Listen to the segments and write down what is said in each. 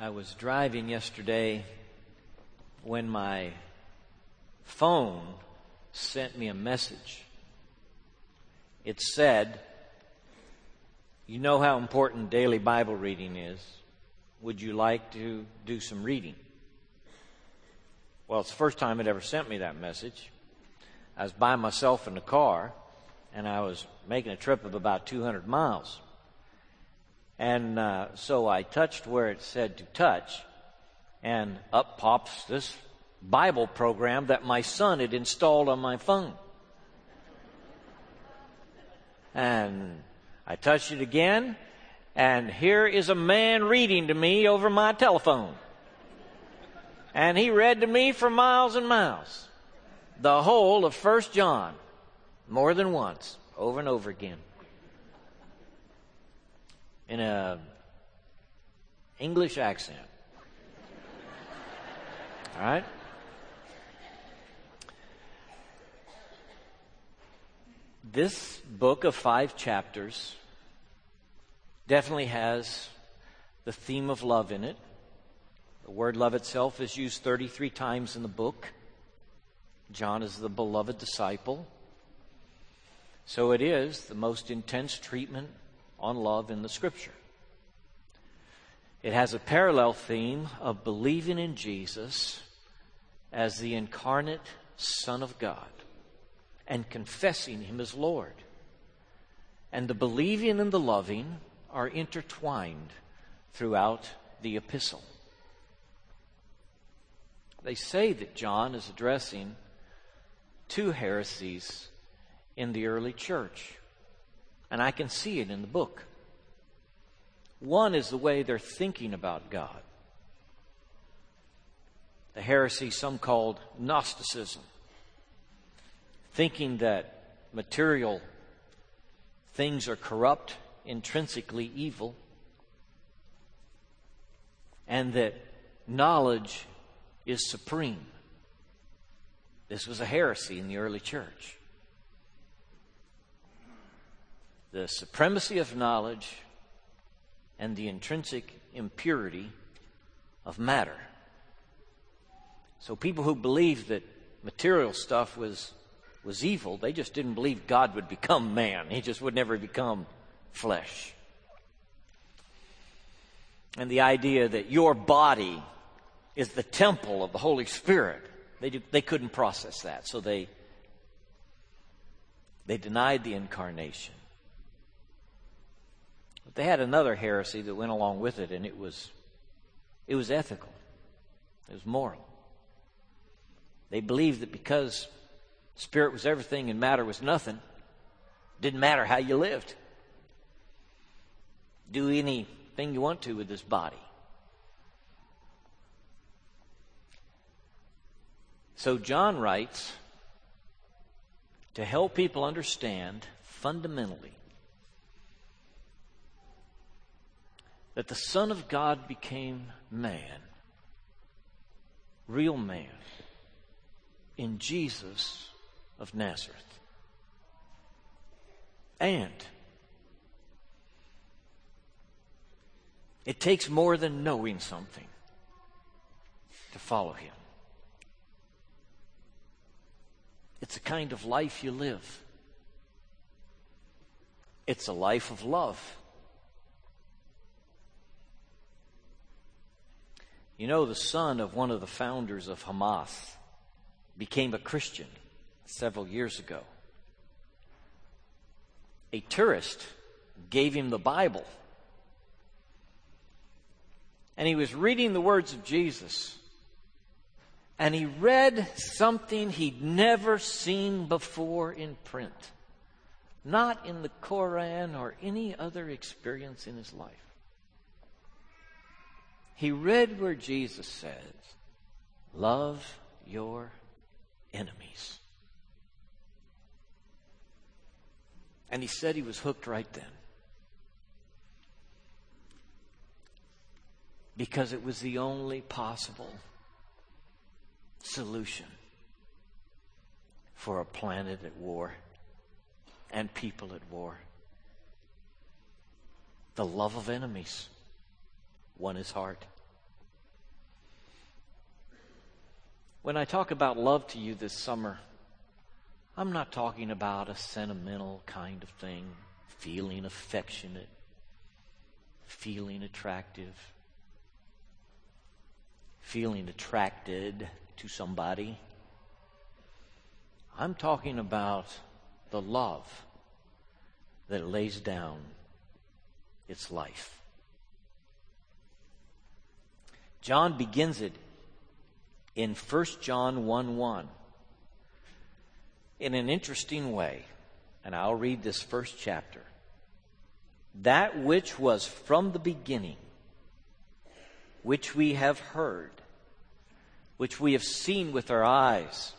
I was driving yesterday when my phone sent me a message. It said, You know how important daily Bible reading is. Would you like to do some reading? Well, it's the first time it ever sent me that message. I was by myself in the car, and I was making a trip of about 200 miles. And uh, so I touched where it said to touch, and up pops this Bible program that my son had installed on my phone. And I touched it again, and here is a man reading to me over my telephone. And he read to me for miles and miles the whole of First John, more than once, over and over again in a English accent. All right? This book of five chapters definitely has the theme of love in it. The word love itself is used 33 times in the book. John is the beloved disciple. So it is the most intense treatment on love in the scripture. It has a parallel theme of believing in Jesus as the incarnate Son of God and confessing Him as Lord. And the believing and the loving are intertwined throughout the epistle. They say that John is addressing two heresies in the early church. And I can see it in the book. One is the way they're thinking about God. The heresy some called Gnosticism, thinking that material things are corrupt, intrinsically evil, and that knowledge is supreme. This was a heresy in the early church. The supremacy of knowledge and the intrinsic impurity of matter. So people who believed that material stuff was was evil, they just didn't believe God would become man. He just would never become flesh. And the idea that your body is the temple of the Holy Spirit, they, they couldn't process that. So they, they denied the incarnation. But they had another heresy that went along with it, and it was, it was ethical, it was moral. They believed that because spirit was everything and matter was nothing, didn't matter how you lived. Do anything you want to with this body. So John writes to help people understand fundamentally that the Son of God became man, real man, in Jesus of Nazareth. And it takes more than knowing something to follow him. It's a kind of life you live. It's a life of love. You know, the son of one of the founders of Hamas became a Christian several years ago. A tourist gave him the Bible. And he was reading the words of Jesus. And he read something he'd never seen before in print. Not in the Koran or any other experience in his life he read where Jesus says, Love your enemies. And he said he was hooked right then. Because it was the only possible solution for a planet at war and people at war. The love of enemies won his heart. When I talk about love to you this summer, I'm not talking about a sentimental kind of thing, feeling affectionate, feeling attractive, feeling attracted to somebody. I'm talking about the love that lays down its life. John begins it in 1 John 1 1 in an interesting way. And I'll read this first chapter. That which was from the beginning, which we have heard, which we have seen with our eyes,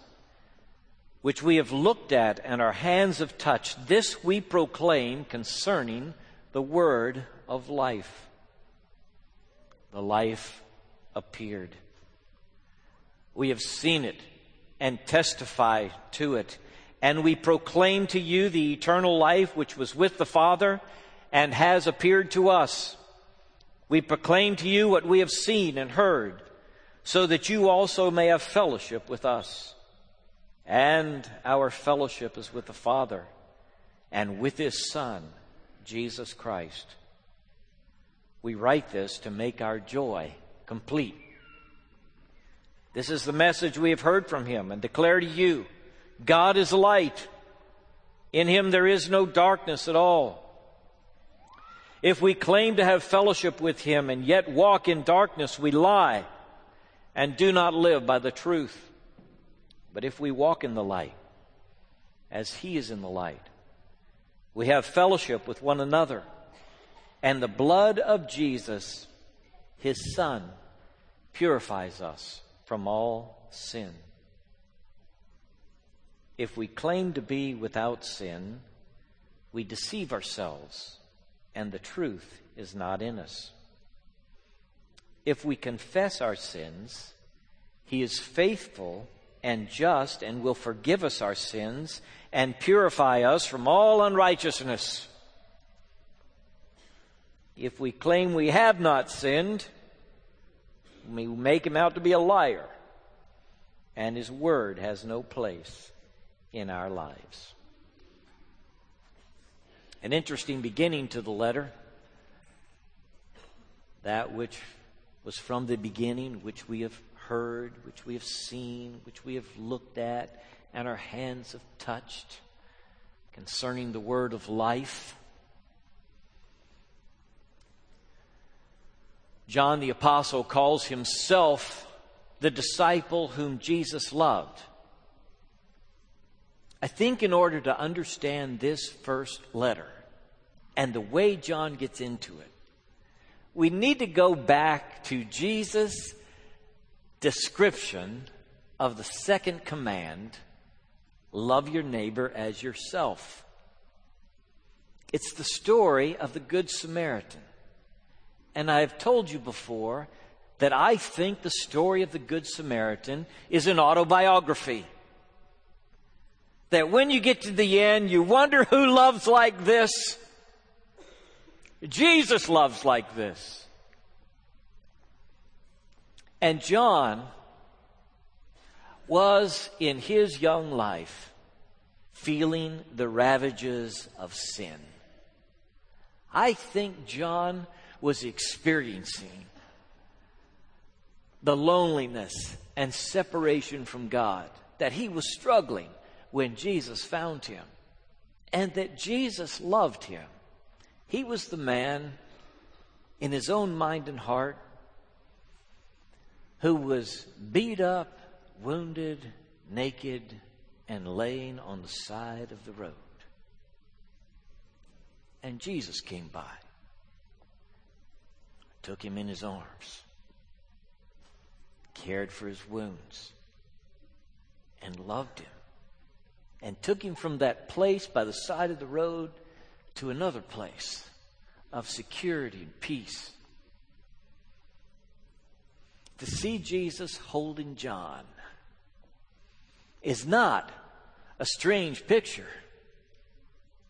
which we have looked at and our hands have touched, this we proclaim concerning the word of life. The life appeared. We have seen it and testify to it. And we proclaim to you the eternal life which was with the Father and has appeared to us. We proclaim to you what we have seen and heard, so that you also may have fellowship with us. And our fellowship is with the Father and with His Son, Jesus Christ. We write this to make our joy complete. This is the message we have heard from him and declare to you God is light. In him there is no darkness at all. If we claim to have fellowship with him and yet walk in darkness, we lie and do not live by the truth. But if we walk in the light, as he is in the light, we have fellowship with one another. And the blood of Jesus, his son, purifies us from all sin. If we claim to be without sin, we deceive ourselves, and the truth is not in us. If we confess our sins, He is faithful and just and will forgive us our sins and purify us from all unrighteousness. If we claim we have not sinned, we make him out to be a liar, and his word has no place in our lives. An interesting beginning to the letter. That which was from the beginning, which we have heard, which we have seen, which we have looked at, and our hands have touched concerning the word of life. John the Apostle calls himself the disciple whom Jesus loved. I think in order to understand this first letter and the way John gets into it, we need to go back to Jesus' description of the second command love your neighbor as yourself. It's the story of the Good Samaritan. And I have told you before that I think the story of the Good Samaritan is an autobiography. That when you get to the end, you wonder who loves like this. Jesus loves like this. And John was in his young life feeling the ravages of sin. I think John was experiencing the loneliness and separation from God, that he was struggling when Jesus found him, and that Jesus loved him. He was the man in his own mind and heart who was beat up, wounded, naked, and laying on the side of the road. And Jesus came by took him in his arms, cared for his wounds, and loved him, and took him from that place by the side of the road to another place of security and peace. To see Jesus holding John is not a strange picture.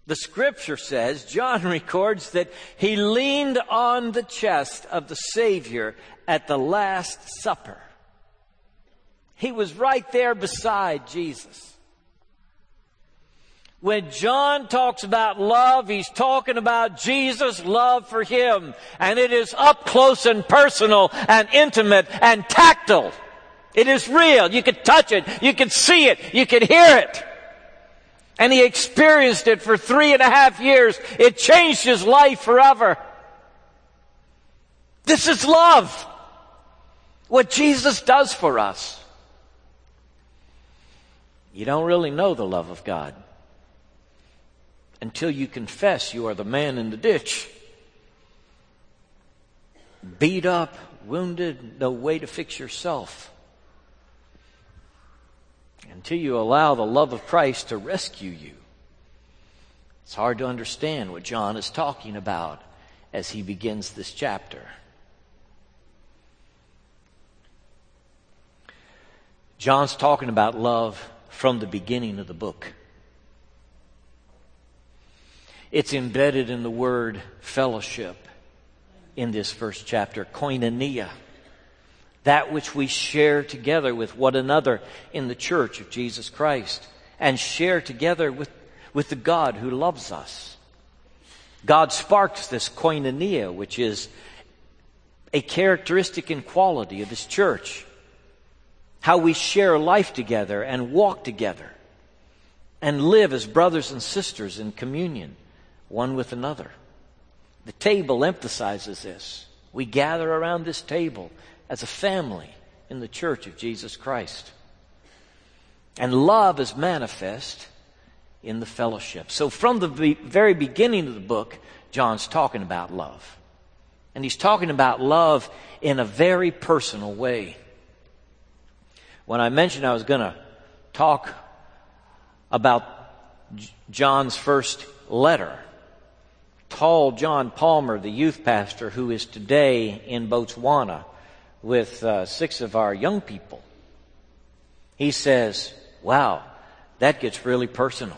The scripture says, John records that he leaned on the chest of the Savior at the Last Supper. He was right there beside Jesus. When John talks about love, he's talking about Jesus' love for him. And it is up close and personal and intimate and tactile. It is real. You can touch it. You can see it. You can hear it. And he experienced it for three and a half years. It changed his life forever. This is love. What Jesus does for us. You don't really know the love of God until you confess you are the man in the ditch. Beat up, wounded, no way to fix yourself. Until you allow the love of Christ to rescue you. It's hard to understand what John is talking about as he begins this chapter. John's talking about love from the beginning of the book. It's embedded in the word fellowship in this first chapter, koinonia. That which we share together with one another in the church of Jesus Christ and share together with, with the God who loves us. God sparks this koinonia, which is a characteristic and quality of His church. How we share life together and walk together and live as brothers and sisters in communion one with another. The table emphasizes this. We gather around this table as a family in the church of Jesus Christ. And love is manifest in the fellowship. So from the very beginning of the book, John's talking about love. And he's talking about love in a very personal way. When I mentioned I was going to talk about John's first letter, tall John Palmer, the youth pastor who is today in Botswana with uh, six of our young people, he says, Wow, that gets really personal.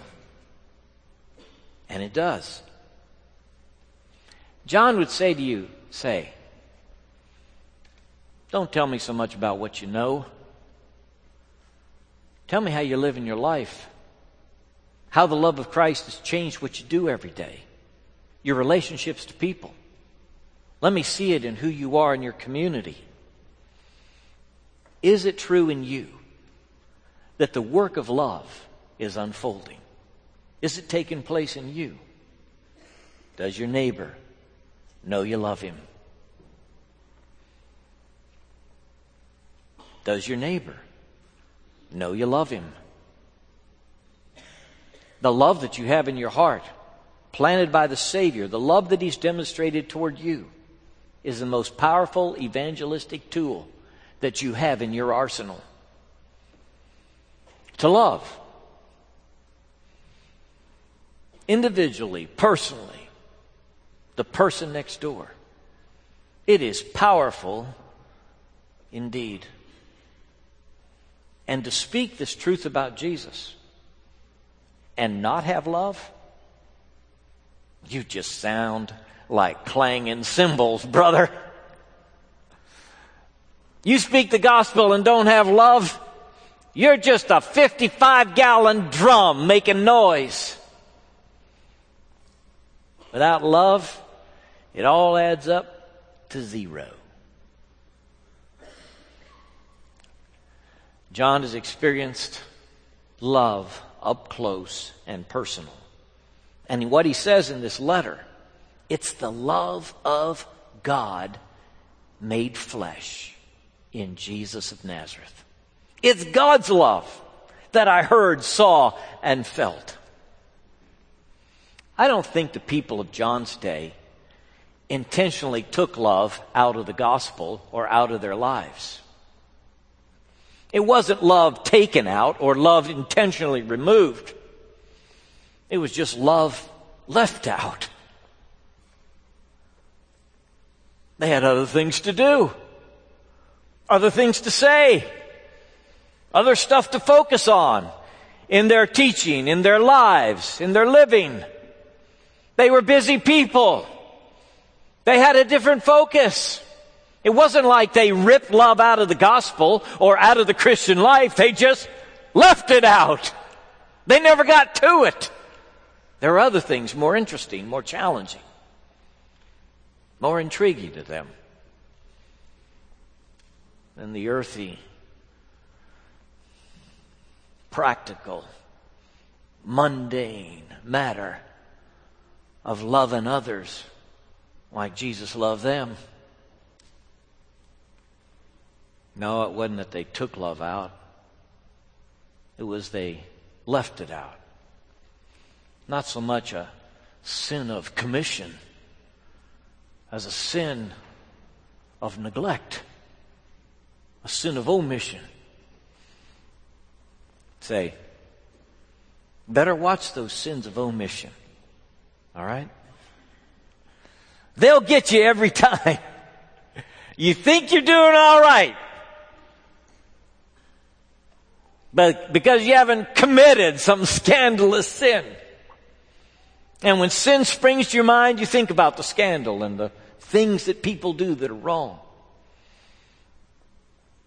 And it does. John would say to you, Say, don't tell me so much about what you know. Tell me how you live in your life, how the love of Christ has changed what you do every day your relationships to people. Let me see it in who you are in your community. Is it true in you that the work of love is unfolding? Is it taking place in you? Does your neighbor know you love him? Does your neighbor know you love him? The love that you have in your heart planted by the Savior, the love that He's demonstrated toward you, is the most powerful evangelistic tool that you have in your arsenal. To love. Individually, personally, the person next door. It is powerful indeed. And to speak this truth about Jesus and not have love you just sound like clanging cymbals, brother. You speak the gospel and don't have love, you're just a 55 gallon drum making noise. Without love, it all adds up to zero. John has experienced love up close and personal. And what he says in this letter, it's the love of God made flesh in Jesus of Nazareth. It's God's love that I heard, saw, and felt. I don't think the people of John's day intentionally took love out of the gospel or out of their lives. It wasn't love taken out or love intentionally removed. It was just love left out. They had other things to do, other things to say, other stuff to focus on in their teaching, in their lives, in their living. They were busy people. They had a different focus. It wasn't like they ripped love out of the gospel or out of the Christian life. They just left it out. They never got to it. There are other things more interesting, more challenging, more intriguing to them than the earthy, practical, mundane matter of loving others like Jesus loved them. No, it wasn't that they took love out. It was they left it out. Not so much a sin of commission as a sin of neglect, a sin of omission. Say, better watch those sins of omission. All right? They'll get you every time. You think you're doing all right. But because you haven't committed some scandalous sin. And when sin springs to your mind, you think about the scandal and the things that people do that are wrong.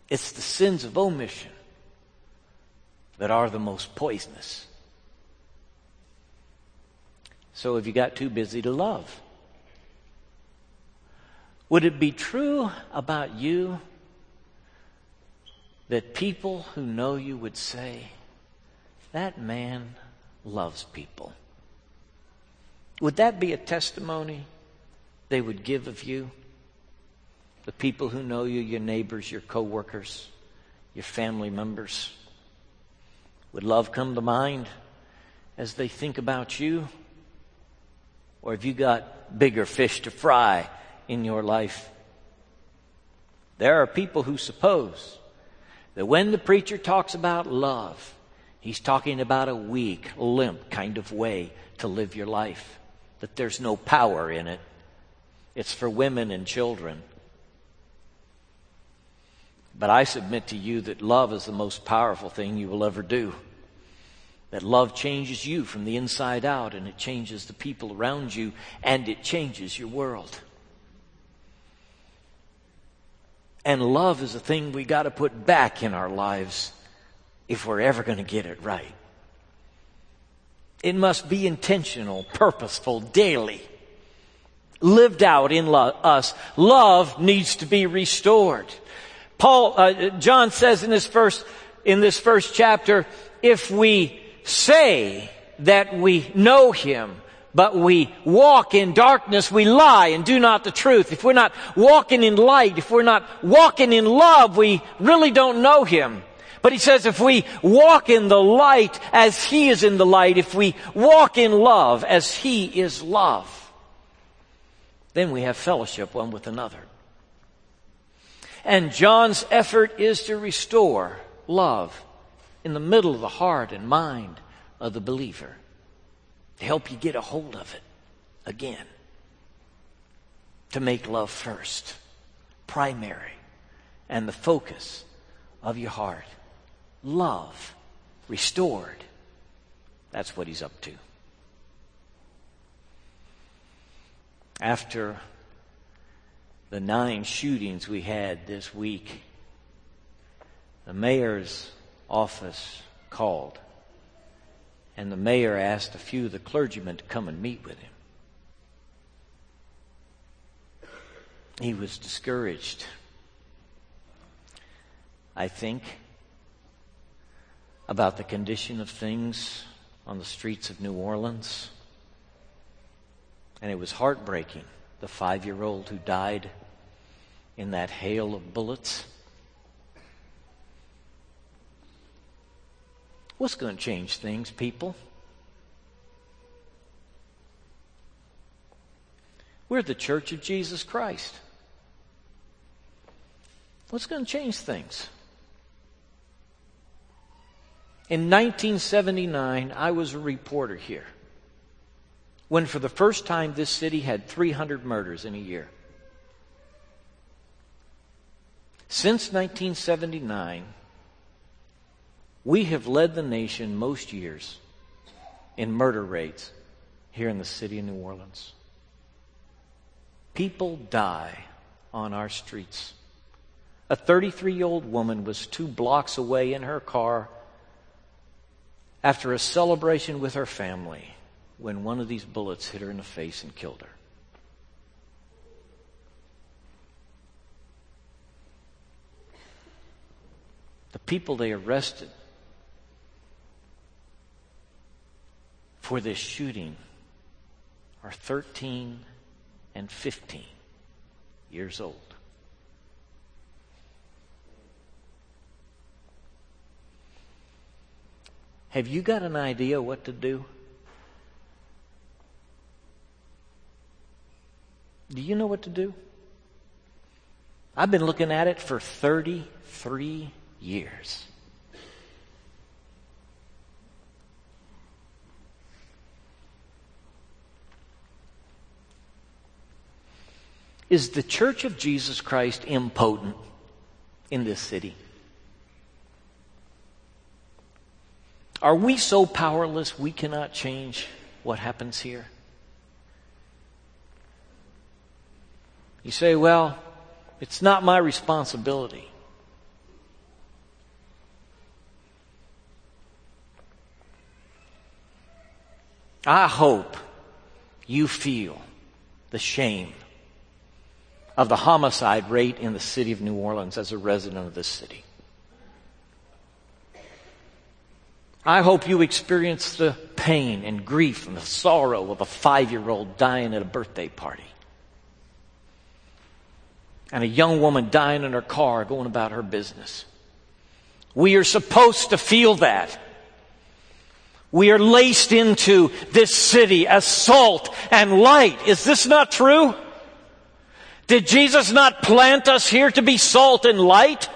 It's the sins of omission that are the most poisonous. So have you got too busy to love? Would it be true about you that people who know you would say, that man loves people? Would that be a testimony they would give of you? The people who know you, your neighbors, your coworkers, your family members. Would love come to mind as they think about you? Or have you got bigger fish to fry in your life? There are people who suppose that when the preacher talks about love, he's talking about a weak, limp kind of way to live your life, that there's no power in it. It's for women and children. But I submit to you that love is the most powerful thing you will ever do. That love changes you from the inside out and it changes the people around you and it changes your world. And love is a thing we got to put back in our lives if we're ever going to get it right. It must be intentional, purposeful, daily, lived out in lo- us. Love needs to be restored. Paul, uh, John says in this first, in this first chapter, if we say that we know him, but we walk in darkness, we lie and do not the truth. If we're not walking in light, if we're not walking in love, we really don't know Him. But he says if we walk in the light as He is in the light, if we walk in love as He is love, then we have fellowship one with another. And John's effort is to restore love in the middle of the heart and mind of the believer to help you get a hold of it again. To make love first, primary, and the focus of your heart. Love restored. That's what he's up to. After the nine shootings we had this week, the mayor's office called and the mayor asked a few of the clergymen to come and meet with him. He was discouraged, I think, about the condition of things on the streets of New Orleans. And it was heartbreaking, the five year old who died in that hail of bullets. What's going to change things, people? We're the church of Jesus Christ. What's going to change things? In 1979, I was a reporter here when, for the first time, this city had 300 murders in a year. Since 1979, we have led the nation most years in murder rates here in the city of New Orleans. People die on our streets. A 33 year old woman was two blocks away in her car after a celebration with her family when one of these bullets hit her in the face and killed her. The people they arrested for this shooting are 13 and 15 years old. Have you got an idea what to do? Do you know what to do? I've been looking at it for 33 years. Is the church of Jesus Christ impotent in this city? Are we so powerless we cannot change what happens here? You say, well, it's not my responsibility. I hope you feel the shame of the homicide rate in the city of New Orleans as a resident of this city. I hope you experience the pain and grief and the sorrow of a five year old dying at a birthday party. And a young woman dying in her car going about her business. We are supposed to feel that. We are laced into this city as salt and light. Is this not true? Did Jesus not plant us here to be salt and light?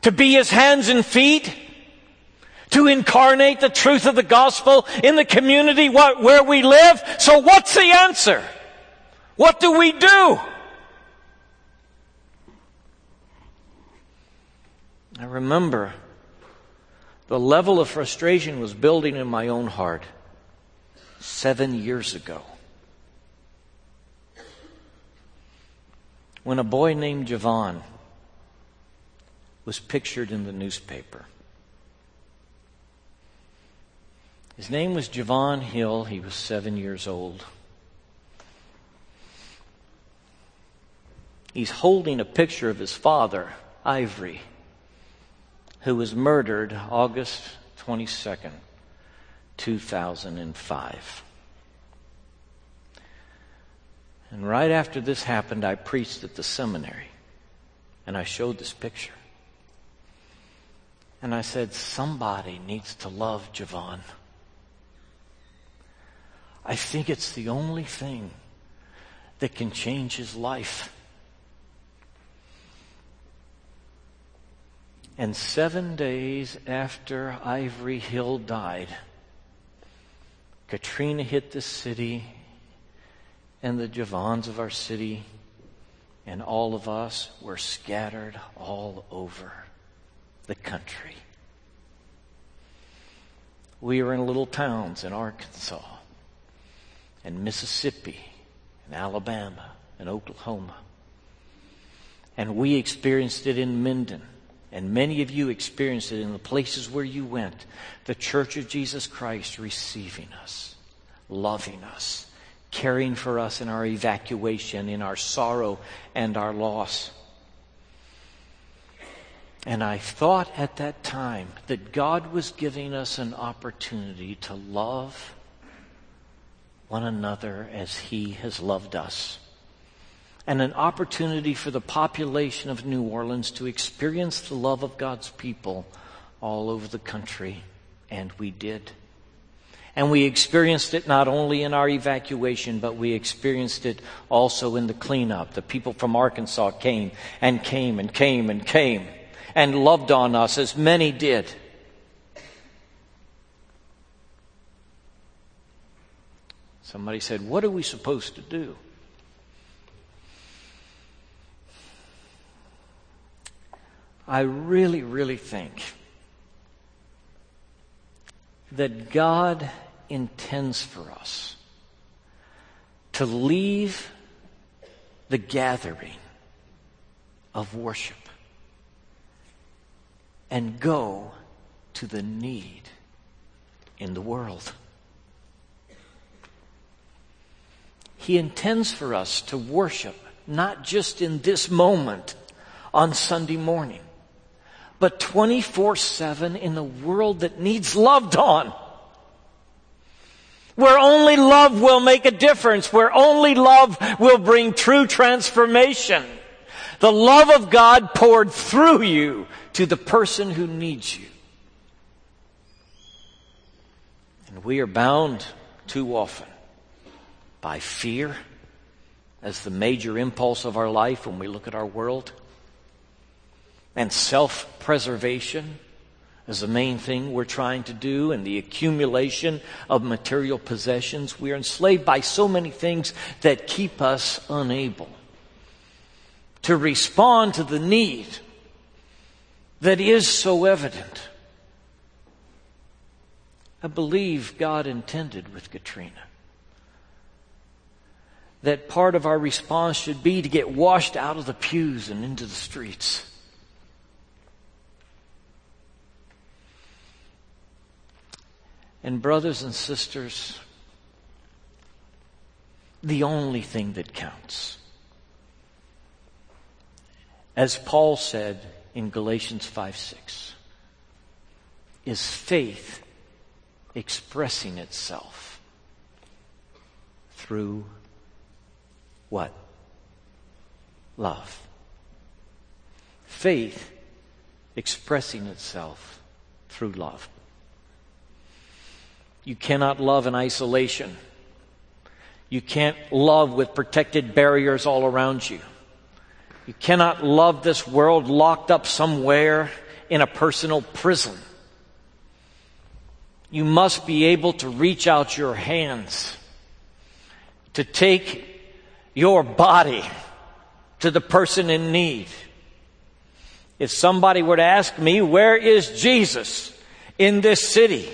To be his hands and feet? To incarnate the truth of the gospel in the community where we live? So what's the answer? What do we do? I remember the level of frustration was building in my own heart seven years ago. when a boy named Javon was pictured in the newspaper. His name was Javon Hill. He was seven years old. He's holding a picture of his father, Ivory, who was murdered August 22nd, 2005. And right after this happened, I preached at the seminary. And I showed this picture. And I said, somebody needs to love Javon. I think it's the only thing that can change his life. And seven days after Ivory Hill died, Katrina hit the city and the Javons of our city and all of us were scattered all over the country. We were in little towns in Arkansas and Mississippi and Alabama and Oklahoma. And we experienced it in Minden. And many of you experienced it in the places where you went. The Church of Jesus Christ receiving us, loving us, caring for us in our evacuation, in our sorrow and our loss. And I thought at that time that God was giving us an opportunity to love one another as He has loved us. And an opportunity for the population of New Orleans to experience the love of God's people all over the country. And we did. And we experienced it not only in our evacuation, but we experienced it also in the cleanup. The people from Arkansas came and came and came and came and loved on us as many did. Somebody said, What are we supposed to do? I really, really think that God intends for us to leave the gathering of worship and go to the need in the world. He intends for us to worship not just in this moment on Sunday morning, but 24 7 in a world that needs loved on. Where only love will make a difference, where only love will bring true transformation. The love of God poured through you to the person who needs you. And we are bound too often by fear as the major impulse of our life when we look at our world, and self preservation as the main thing we're trying to do, and the accumulation of material possessions. We are enslaved by so many things that keep us unable to respond to the need that is so evident. I believe God intended with Katrina that part of our response should be to get washed out of the pews and into the streets. And, brothers and sisters, the only thing that counts, as Paul said in Galatians 5 6, is faith expressing itself through what? Love. Faith expressing itself through love. You cannot love in isolation. You can't love with protected barriers all around you. You cannot love this world locked up somewhere in a personal prison. You must be able to reach out your hands to take your body to the person in need. If somebody were to ask me, where is Jesus in this city?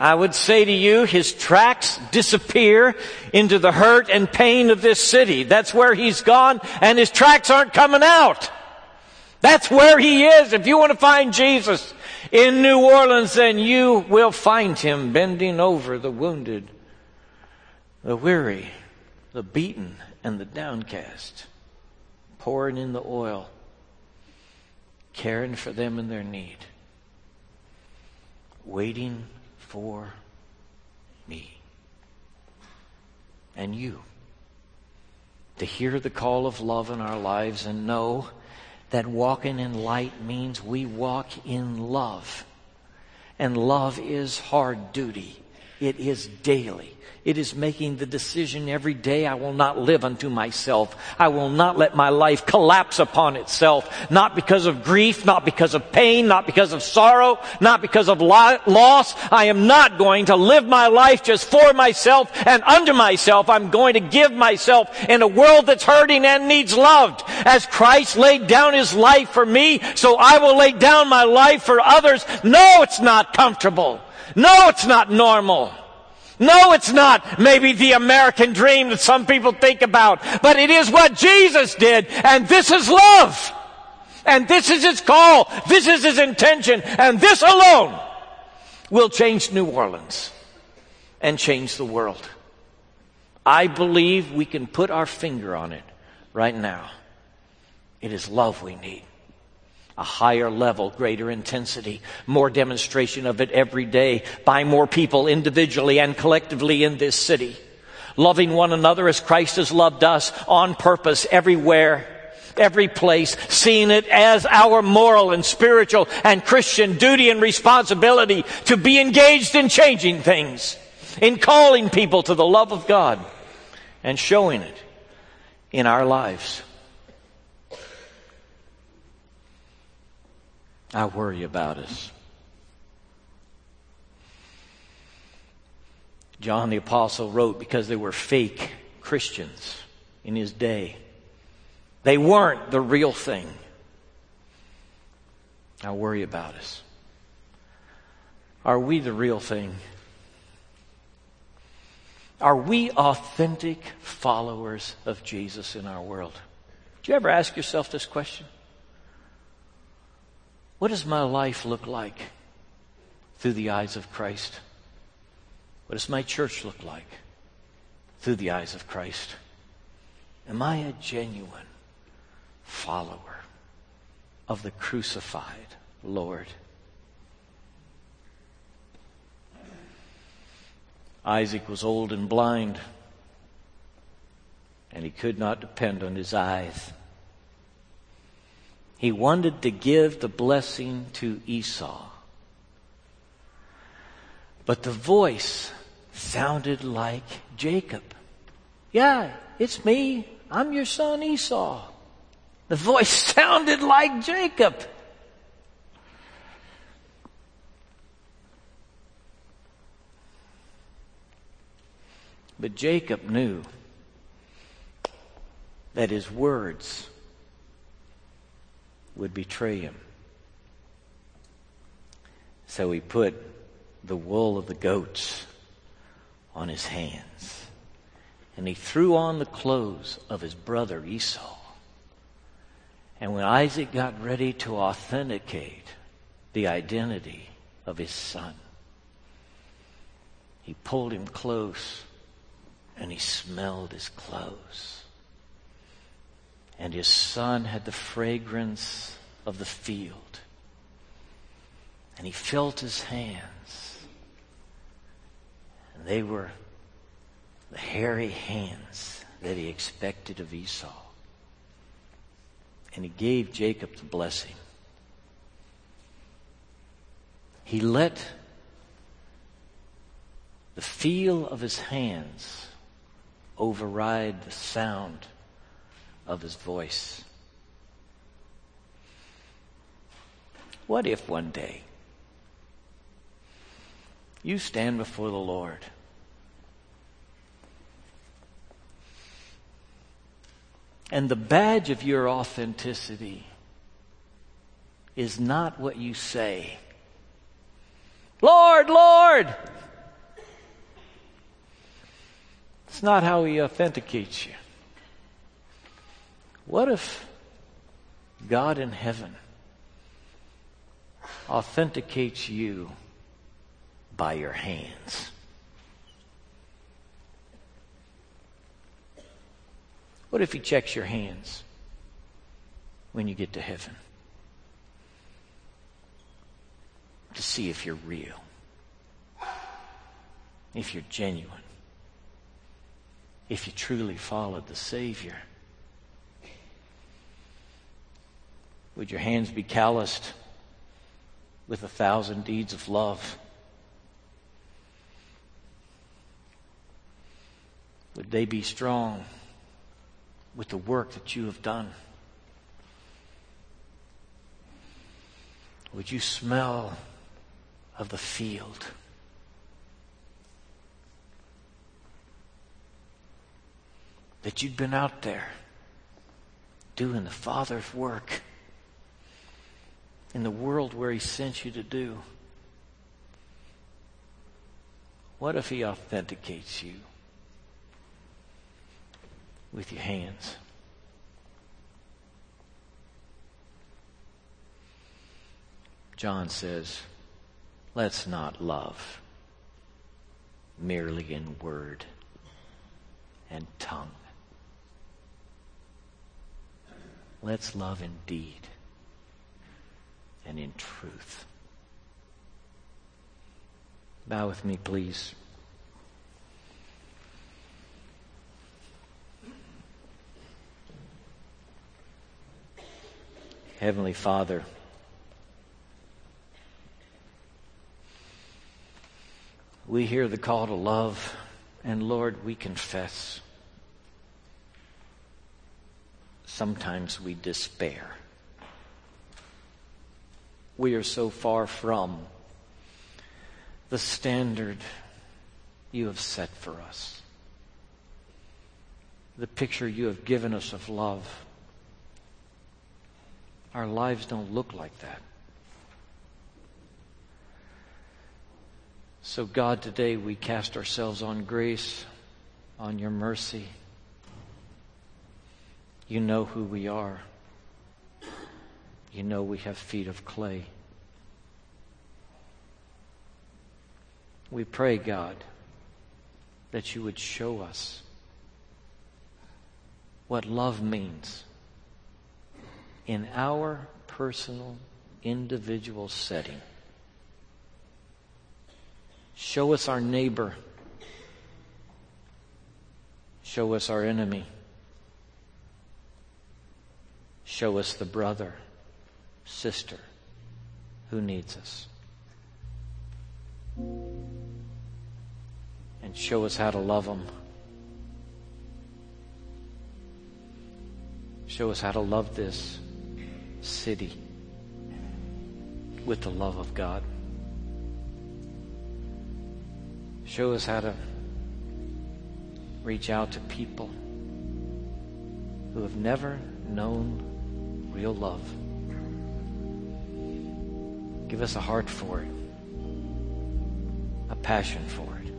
I would say to you, his tracks disappear into the hurt and pain of this city. That's where he's gone, and his tracks aren't coming out. That's where he is. If you want to find Jesus in New Orleans, then you will find him bending over the wounded, the weary, the beaten and the downcast, pouring in the oil, caring for them in their need, waiting for me and you to hear the call of love in our lives and know that walking in light means we walk in love. And love is hard duty. It is daily. It is making the decision every day I will not live unto myself. I will not let my life collapse upon itself. Not because of grief, not because of pain, not because of sorrow, not because of loss. I am not going to live my life just for myself and unto myself. I'm going to give myself in a world that's hurting and needs loved. As Christ laid down his life for me, so I will lay down my life for others. No, it's not comfortable. No, it's not normal. No, it's not maybe the American dream that some people think about, but it is what Jesus did, and this is love. And this is his call. This is his intention, and this alone will change New Orleans and change the world. I believe we can put our finger on it right now. It is love we need a higher level, greater intensity, more demonstration of it every day by more people individually and collectively in this city. Loving one another as Christ has loved us on purpose everywhere every place, seeing it as our moral and spiritual and Christian duty and responsibility to be engaged in changing things, in calling people to the love of God and showing it in our lives. I worry about us. John the Apostle wrote because they were fake Christians in his day. They weren't the real thing. I worry about us. Are we the real thing? Are we authentic followers of Jesus in our world? Do you ever ask yourself this question? What does my life look like through the eyes of Christ? What does my church look like through the eyes of Christ? Am I a genuine follower of the crucified Lord? Isaac was old and blind, and he could not depend on his eyes. He wanted to give the blessing to Esau. But the voice sounded like Jacob. Yeah, it's me. I'm your son Esau. The voice sounded like Jacob. But Jacob knew that his words would betray him. So he put the wool of the goats on his hands. And he threw on the clothes of his brother Esau. And when Isaac got ready to authenticate the identity of his son, he pulled him close and he smelled his clothes. And his son had the fragrance of the field. And he felt his hands. And they were the hairy hands that he expected of Esau. And he gave Jacob the blessing. He let the feel of his hands override the sound of his voice. What if one day you stand before the Lord? And the badge of your authenticity is not what you say. Lord, Lord! It's not how he authenticates you. What if God in heaven authenticates you by your hands? What if he checks your hands when you get to heaven? To see if you're real, if you're genuine if you truly followed the Savior? Would your hands be calloused with a thousand deeds of love? Would they be strong with the work that you have done? Would you smell of the field? that you'd been out there doing the Father's work in the world where He sent you to do. What if He authenticates you with your hands? John says, let's not love merely in word and tongue Let's love in deed and in truth. Bow with me, please. Heavenly Father, we hear the call to love, and Lord, we confess sometimes we despair. We are so far from the standard you have set for us, the picture you have given us of love. Our lives don't look like that. So, God, today we cast ourselves on grace on your mercy. You know who we are. You know we have feet of clay. We pray, God, that you would show us what love means in our personal, individual setting. Show us our neighbor. Show us our enemy. Show us the brother, sister who needs us. And show us how to love them. Show us how to love this city with the love of God. Show us how to reach out to people who have never known real love. Give us a heart for it, a passion for it.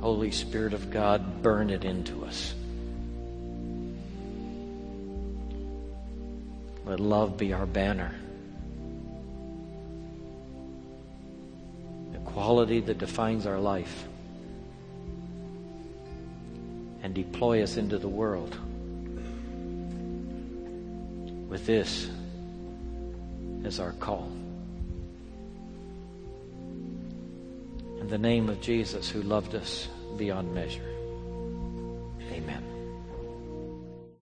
Holy Spirit of God, burn it into us. Let love be our banner. The quality that defines our life. And deploy us into the world with this as our call. In the name of Jesus, who loved us beyond measure.